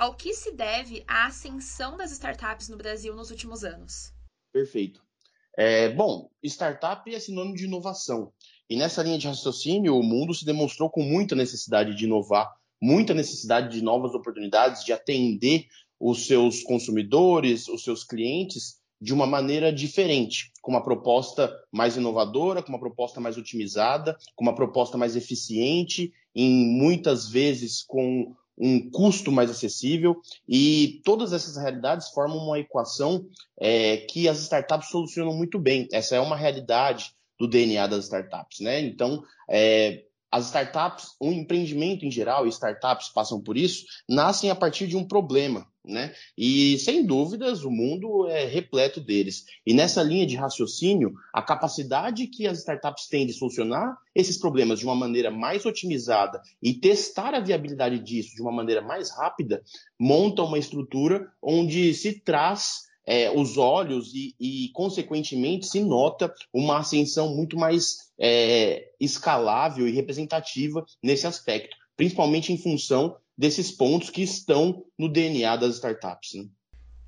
ao que se deve a ascensão das startups no Brasil nos últimos anos. Perfeito. É, bom, startup é sinônimo de inovação. E nessa linha de raciocínio, o mundo se demonstrou com muita necessidade de inovar, muita necessidade de novas oportunidades, de atender os seus consumidores, os seus clientes de uma maneira diferente, com uma proposta mais inovadora, com uma proposta mais otimizada, com uma proposta mais eficiente, em muitas vezes com um custo mais acessível, e todas essas realidades formam uma equação é, que as startups solucionam muito bem. Essa é uma realidade do DNA das startups, né? Então, é, as startups, o empreendimento em geral, e startups passam por isso, nascem a partir de um problema, né? E sem dúvidas o mundo é repleto deles. E nessa linha de raciocínio, a capacidade que as startups têm de solucionar esses problemas de uma maneira mais otimizada e testar a viabilidade disso de uma maneira mais rápida, monta uma estrutura onde se traz é, os olhos e, e, consequentemente, se nota uma ascensão muito mais é, escalável e representativa nesse aspecto, principalmente em função desses pontos que estão no DNA das startups. Né?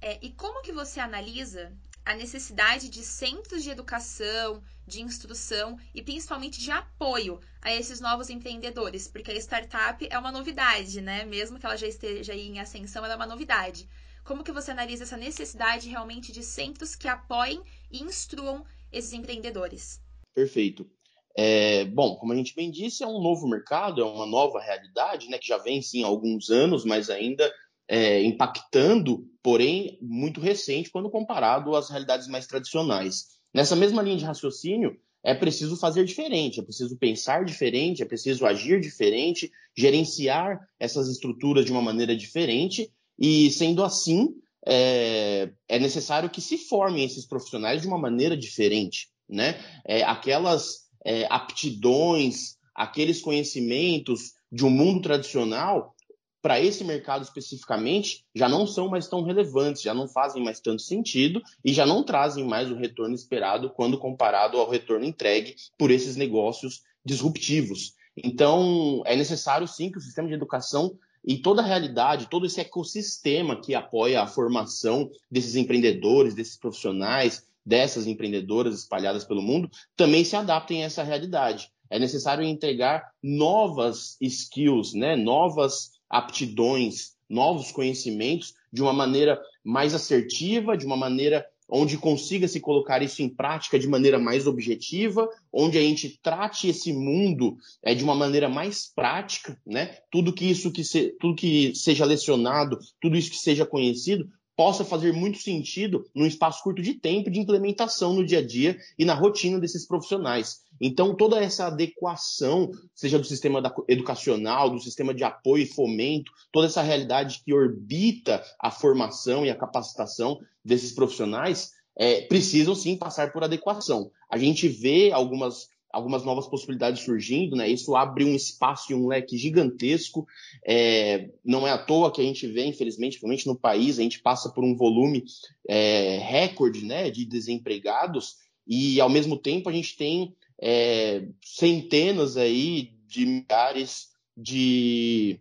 É, e como que você analisa a necessidade de centros de educação, de instrução e principalmente de apoio a esses novos empreendedores, porque a startup é uma novidade, né? Mesmo que ela já esteja em ascensão, ela é uma novidade. Como que você analisa essa necessidade realmente de centros que apoiem e instruam esses empreendedores? Perfeito. É, bom, como a gente bem disse, é um novo mercado, é uma nova realidade, né, que já vem sim há alguns anos, mas ainda é, impactando, porém muito recente quando comparado às realidades mais tradicionais. Nessa mesma linha de raciocínio, é preciso fazer diferente, é preciso pensar diferente, é preciso agir diferente, gerenciar essas estruturas de uma maneira diferente, e sendo assim, é, é necessário que se formem esses profissionais de uma maneira diferente. Né? É, aquelas é, aptidões, aqueles conhecimentos de um mundo tradicional, para esse mercado especificamente, já não são mais tão relevantes, já não fazem mais tanto sentido e já não trazem mais o retorno esperado quando comparado ao retorno entregue por esses negócios disruptivos. Então, é necessário sim que o sistema de educação e toda a realidade, todo esse ecossistema que apoia a formação desses empreendedores, desses profissionais, dessas empreendedoras espalhadas pelo mundo também se adaptem a essa realidade. É necessário entregar novas skills, né? novas aptidões, novos conhecimentos de uma maneira mais assertiva, de uma maneira onde consiga se colocar isso em prática de maneira mais objetiva, onde a gente trate esse mundo é, de uma maneira mais prática, né? Tudo que isso que se, tudo que seja lecionado, tudo isso que seja conhecido, possa fazer muito sentido num espaço curto de tempo de implementação no dia a dia e na rotina desses profissionais. Então, toda essa adequação, seja do sistema educacional, do sistema de apoio e fomento, toda essa realidade que orbita a formação e a capacitação desses profissionais, é, precisam sim passar por adequação. A gente vê algumas algumas novas possibilidades surgindo, né? Isso abre um espaço e um leque gigantesco. É, não é à toa que a gente vê, infelizmente, principalmente no país, a gente passa por um volume é, recorde, né, de desempregados e ao mesmo tempo a gente tem é, centenas aí de milhares de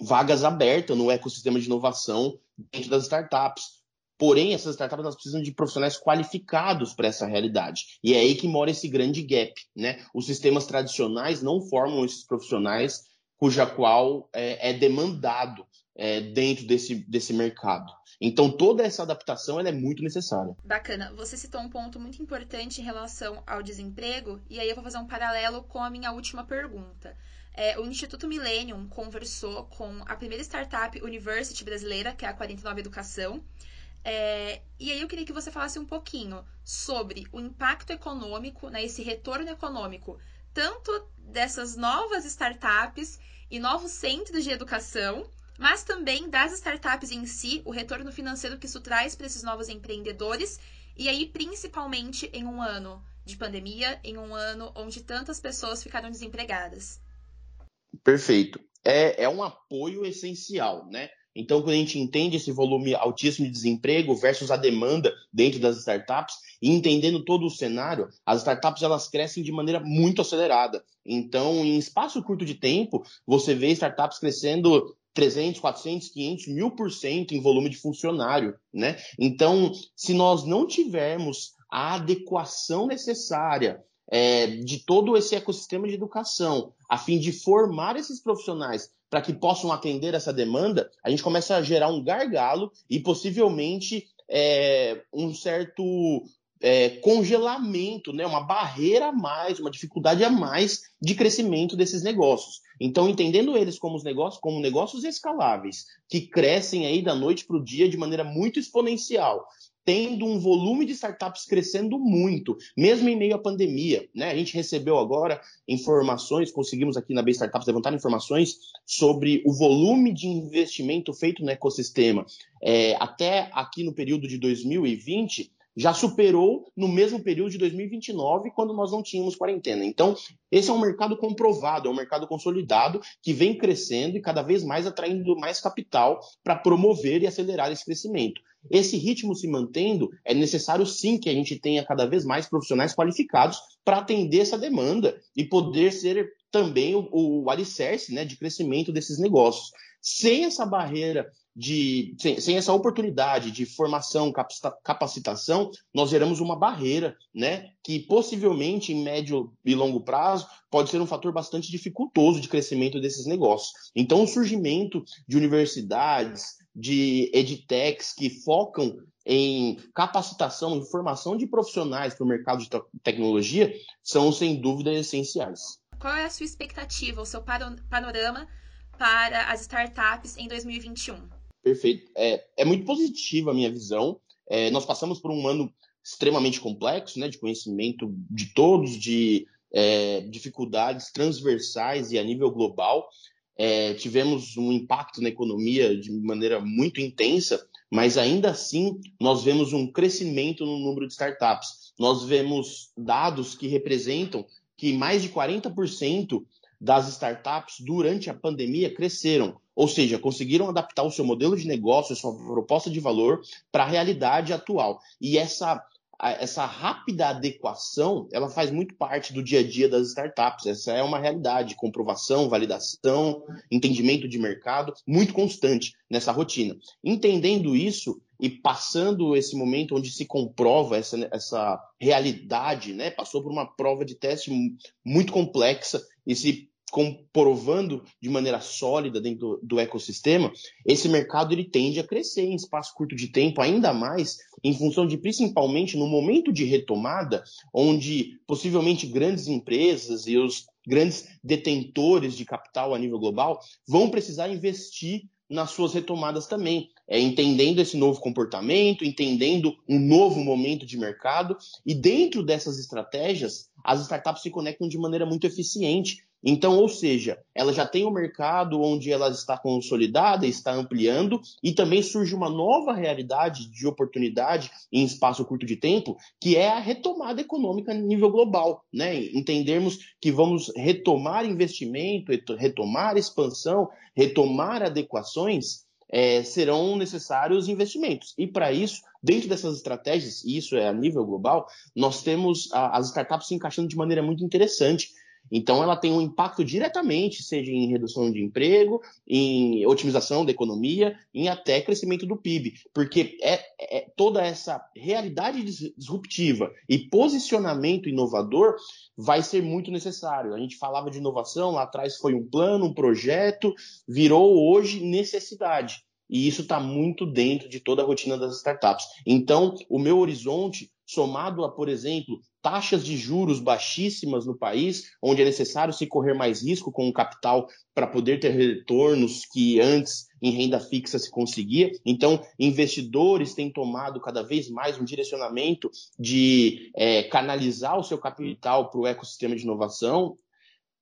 vagas abertas no ecossistema de inovação dentro das startups. Porém, essas startups elas precisam de profissionais qualificados para essa realidade. E é aí que mora esse grande gap. Né? Os sistemas tradicionais não formam esses profissionais cuja qual é, é demandado é, dentro desse, desse mercado. Então, toda essa adaptação é muito necessária. Bacana. Você citou um ponto muito importante em relação ao desemprego, e aí eu vou fazer um paralelo com a minha última pergunta. É, o Instituto Millennium conversou com a primeira startup university brasileira, que é a 49 Educação, é, e aí eu queria que você falasse um pouquinho sobre o impacto econômico, né, esse retorno econômico, tanto dessas novas startups e novos centros de educação, mas também das startups em si, o retorno financeiro que isso traz para esses novos empreendedores, e aí principalmente em um ano de pandemia, em um ano onde tantas pessoas ficaram desempregadas. Perfeito. É, é um apoio essencial, né? Então, quando a gente entende esse volume altíssimo de desemprego versus a demanda dentro das startups e entendendo todo o cenário, as startups elas crescem de maneira muito acelerada. Então, em espaço curto de tempo, você vê startups crescendo 300, 400, 500, mil por cento em volume de funcionário, né? Então, se nós não tivermos a adequação necessária é, de todo esse ecossistema de educação, a fim de formar esses profissionais para que possam atender essa demanda, a gente começa a gerar um gargalo e possivelmente é, um certo é, congelamento, né, uma barreira a mais, uma dificuldade a mais de crescimento desses negócios. Então, entendendo eles como os negócios, como negócios escaláveis, que crescem aí da noite para o dia de maneira muito exponencial, tendo um volume de startups crescendo muito, mesmo em meio à pandemia. Né? A gente recebeu agora informações, conseguimos aqui na B Startups levantar informações sobre o volume de investimento feito no ecossistema. É, até aqui no período de 2020, já superou no mesmo período de 2029, quando nós não tínhamos quarentena. Então, esse é um mercado comprovado, é um mercado consolidado que vem crescendo e cada vez mais atraindo mais capital para promover e acelerar esse crescimento. Esse ritmo se mantendo, é necessário sim que a gente tenha cada vez mais profissionais qualificados para atender essa demanda e poder ser também o, o alicerce né, de crescimento desses negócios. Sem essa barreira de sem, sem, essa oportunidade de formação, capacitação, nós geramos uma barreira, né, que possivelmente em médio e longo prazo pode ser um fator bastante dificultoso de crescimento desses negócios. Então, o surgimento de universidades, de edtechs que focam em capacitação, em formação de profissionais para o mercado de tecnologia são sem dúvida essenciais. Qual é a sua expectativa, o seu panorama para as startups em 2021? Perfeito. É, é muito positiva a minha visão. É, nós passamos por um ano extremamente complexo, né, de conhecimento de todos, de é, dificuldades transversais e a nível global. É, tivemos um impacto na economia de maneira muito intensa, mas ainda assim nós vemos um crescimento no número de startups. Nós vemos dados que representam que mais de 40% das startups durante a pandemia cresceram, ou seja, conseguiram adaptar o seu modelo de negócio, a sua proposta de valor para a realidade atual. E essa essa rápida adequação, ela faz muito parte do dia a dia das startups. Essa é uma realidade, comprovação, validação, entendimento de mercado, muito constante nessa rotina. Entendendo isso e passando esse momento onde se comprova essa, essa realidade, né? Passou por uma prova de teste muito complexa e se comprovando de maneira sólida dentro do, ecossistema, esse mercado ele tende a crescer em espaço curto de tempo, ainda mais em função de principalmente no momento de retomada, onde possivelmente grandes empresas e os grandes detentores de capital a nível global vão precisar investir nas suas retomadas também, é, entendendo esse novo comportamento, entendendo um novo momento de mercado, e dentro dessas estratégias, as startups se conectam de maneira muito eficiente então, ou seja, ela já tem um mercado onde ela está consolidada, está ampliando, e também surge uma nova realidade de oportunidade em espaço curto de tempo, que é a retomada econômica a nível global. Né? Entendermos que vamos retomar investimento, retomar expansão, retomar adequações, é, serão necessários investimentos. E para isso, dentro dessas estratégias, e isso é a nível global, nós temos a, as startups se encaixando de maneira muito interessante. Então, ela tem um impacto diretamente, seja em redução de emprego, em otimização da economia, em até crescimento do PIB, porque é, é toda essa realidade disruptiva e posicionamento inovador vai ser muito necessário. A gente falava de inovação, lá atrás foi um plano, um projeto, virou hoje necessidade. E isso está muito dentro de toda a rotina das startups. Então, o meu horizonte, somado a, por exemplo, taxas de juros baixíssimas no país, onde é necessário se correr mais risco com o capital para poder ter retornos que antes em renda fixa se conseguia. Então, investidores têm tomado cada vez mais um direcionamento de é, canalizar o seu capital para o ecossistema de inovação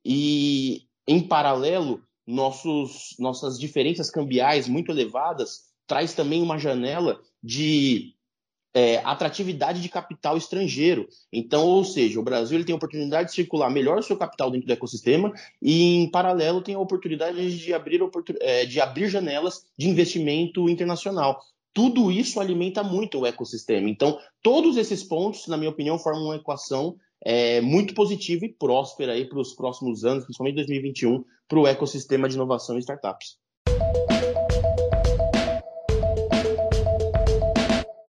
e, em paralelo, nossos, nossas diferenças cambiais muito elevadas traz também uma janela de é, atratividade de capital estrangeiro. Então, ou seja, o Brasil ele tem a oportunidade de circular melhor o seu capital dentro do ecossistema e, em paralelo, tem a oportunidade de abrir, é, de abrir janelas de investimento internacional. Tudo isso alimenta muito o ecossistema. Então, todos esses pontos, na minha opinião, formam uma equação é, muito positiva e próspera para os próximos anos, principalmente 2021, para o ecossistema de inovação e startups.